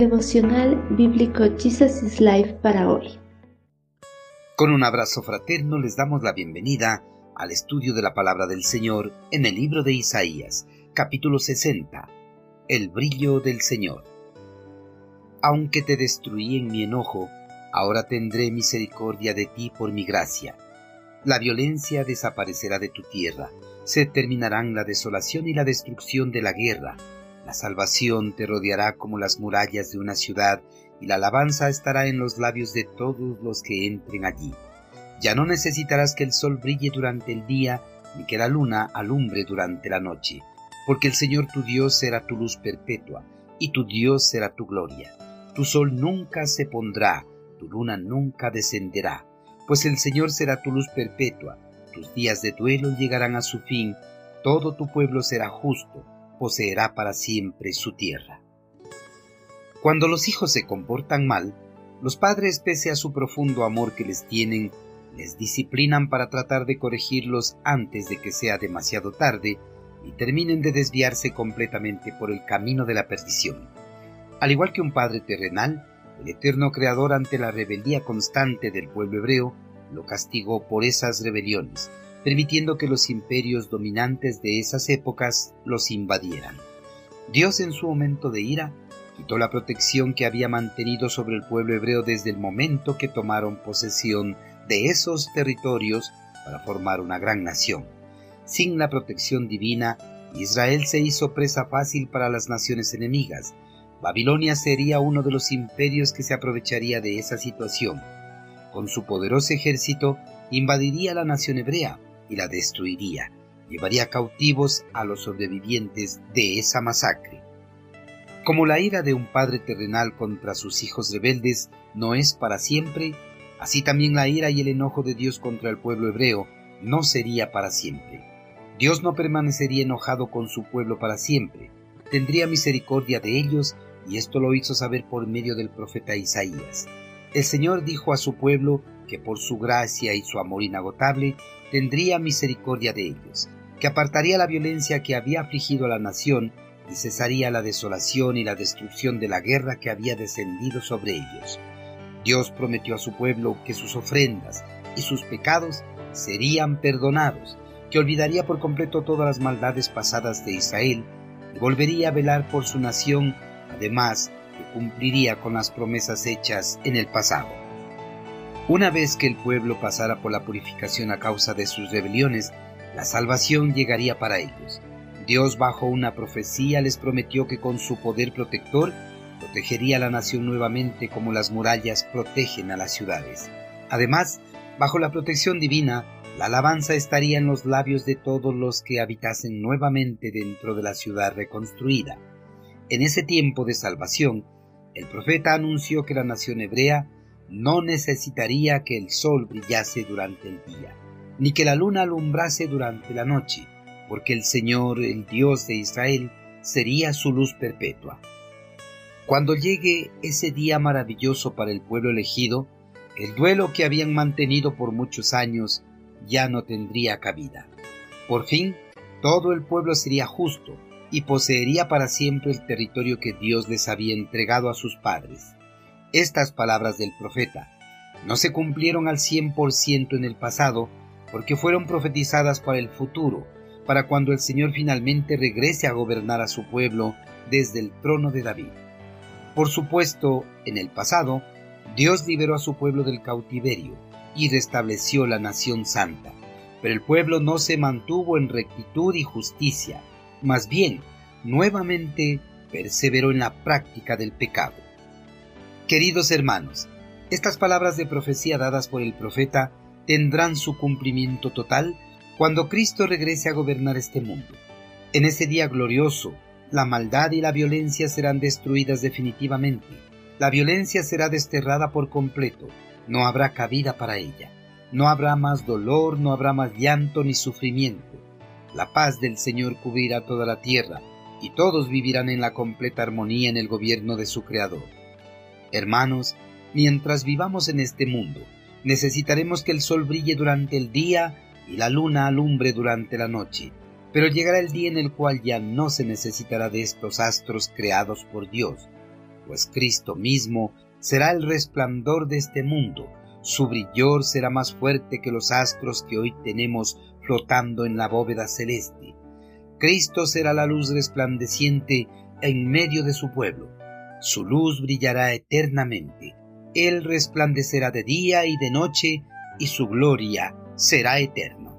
Devocional Bíblico Jesus is Life para hoy. Con un abrazo fraterno les damos la bienvenida al estudio de la palabra del Señor en el libro de Isaías, capítulo 60. El brillo del Señor. Aunque te destruí en mi enojo, ahora tendré misericordia de ti por mi gracia. La violencia desaparecerá de tu tierra, se terminarán la desolación y la destrucción de la guerra la salvación te rodeará como las murallas de una ciudad y la alabanza estará en los labios de todos los que entren allí. Ya no necesitarás que el sol brille durante el día ni que la luna alumbre durante la noche, porque el Señor tu Dios será tu luz perpetua y tu Dios será tu gloria. Tu sol nunca se pondrá, tu luna nunca descenderá, pues el Señor será tu luz perpetua. Tus días de duelo llegarán a su fin, todo tu pueblo será justo poseerá para siempre su tierra. Cuando los hijos se comportan mal, los padres, pese a su profundo amor que les tienen, les disciplinan para tratar de corregirlos antes de que sea demasiado tarde y terminen de desviarse completamente por el camino de la perdición. Al igual que un padre terrenal, el eterno Creador ante la rebeldía constante del pueblo hebreo lo castigó por esas rebeliones, permitiendo que los imperios dominantes de esas épocas los invadieran. Dios en su momento de ira quitó la protección que había mantenido sobre el pueblo hebreo desde el momento que tomaron posesión de esos territorios para formar una gran nación. Sin la protección divina, Israel se hizo presa fácil para las naciones enemigas. Babilonia sería uno de los imperios que se aprovecharía de esa situación. Con su poderoso ejército, invadiría la nación hebrea, y la destruiría. Llevaría cautivos a los sobrevivientes de esa masacre. Como la ira de un padre terrenal contra sus hijos rebeldes no es para siempre, así también la ira y el enojo de Dios contra el pueblo hebreo no sería para siempre. Dios no permanecería enojado con su pueblo para siempre, tendría misericordia de ellos y esto lo hizo saber por medio del profeta Isaías. El Señor dijo a su pueblo que por su gracia y su amor inagotable tendría misericordia de ellos, que apartaría la violencia que había afligido a la nación y cesaría la desolación y la destrucción de la guerra que había descendido sobre ellos. Dios prometió a su pueblo que sus ofrendas y sus pecados serían perdonados, que olvidaría por completo todas las maldades pasadas de Israel y volvería a velar por su nación, además que cumpliría con las promesas hechas en el pasado. Una vez que el pueblo pasara por la purificación a causa de sus rebeliones, la salvación llegaría para ellos. Dios bajo una profecía les prometió que con su poder protector protegería a la nación nuevamente como las murallas protegen a las ciudades. Además, bajo la protección divina, la alabanza estaría en los labios de todos los que habitasen nuevamente dentro de la ciudad reconstruida. En ese tiempo de salvación, el profeta anunció que la nación hebrea no necesitaría que el sol brillase durante el día, ni que la luna alumbrase durante la noche, porque el Señor, el Dios de Israel, sería su luz perpetua. Cuando llegue ese día maravilloso para el pueblo elegido, el duelo que habían mantenido por muchos años ya no tendría cabida. Por fin, todo el pueblo sería justo y poseería para siempre el territorio que Dios les había entregado a sus padres. Estas palabras del profeta no se cumplieron al cien por ciento en el pasado porque fueron profetizadas para el futuro, para cuando el Señor finalmente regrese a gobernar a su pueblo desde el trono de David. Por supuesto, en el pasado, Dios liberó a su pueblo del cautiverio y restableció la nación santa, pero el pueblo no se mantuvo en rectitud y justicia, más bien, nuevamente perseveró en la práctica del pecado. Queridos hermanos, estas palabras de profecía dadas por el profeta tendrán su cumplimiento total cuando Cristo regrese a gobernar este mundo. En ese día glorioso, la maldad y la violencia serán destruidas definitivamente. La violencia será desterrada por completo. No habrá cabida para ella. No habrá más dolor, no habrá más llanto ni sufrimiento. La paz del Señor cubrirá toda la tierra, y todos vivirán en la completa armonía en el gobierno de su Creador. Hermanos, mientras vivamos en este mundo, necesitaremos que el sol brille durante el día y la luna alumbre durante la noche, pero llegará el día en el cual ya no se necesitará de estos astros creados por Dios. pues Cristo mismo será el resplandor de este mundo, su brillor será más fuerte que los astros que hoy tenemos flotando en la bóveda celeste. Cristo será la luz resplandeciente en medio de su pueblo. Su luz brillará eternamente. Él resplandecerá de día y de noche, y su gloria será eterna.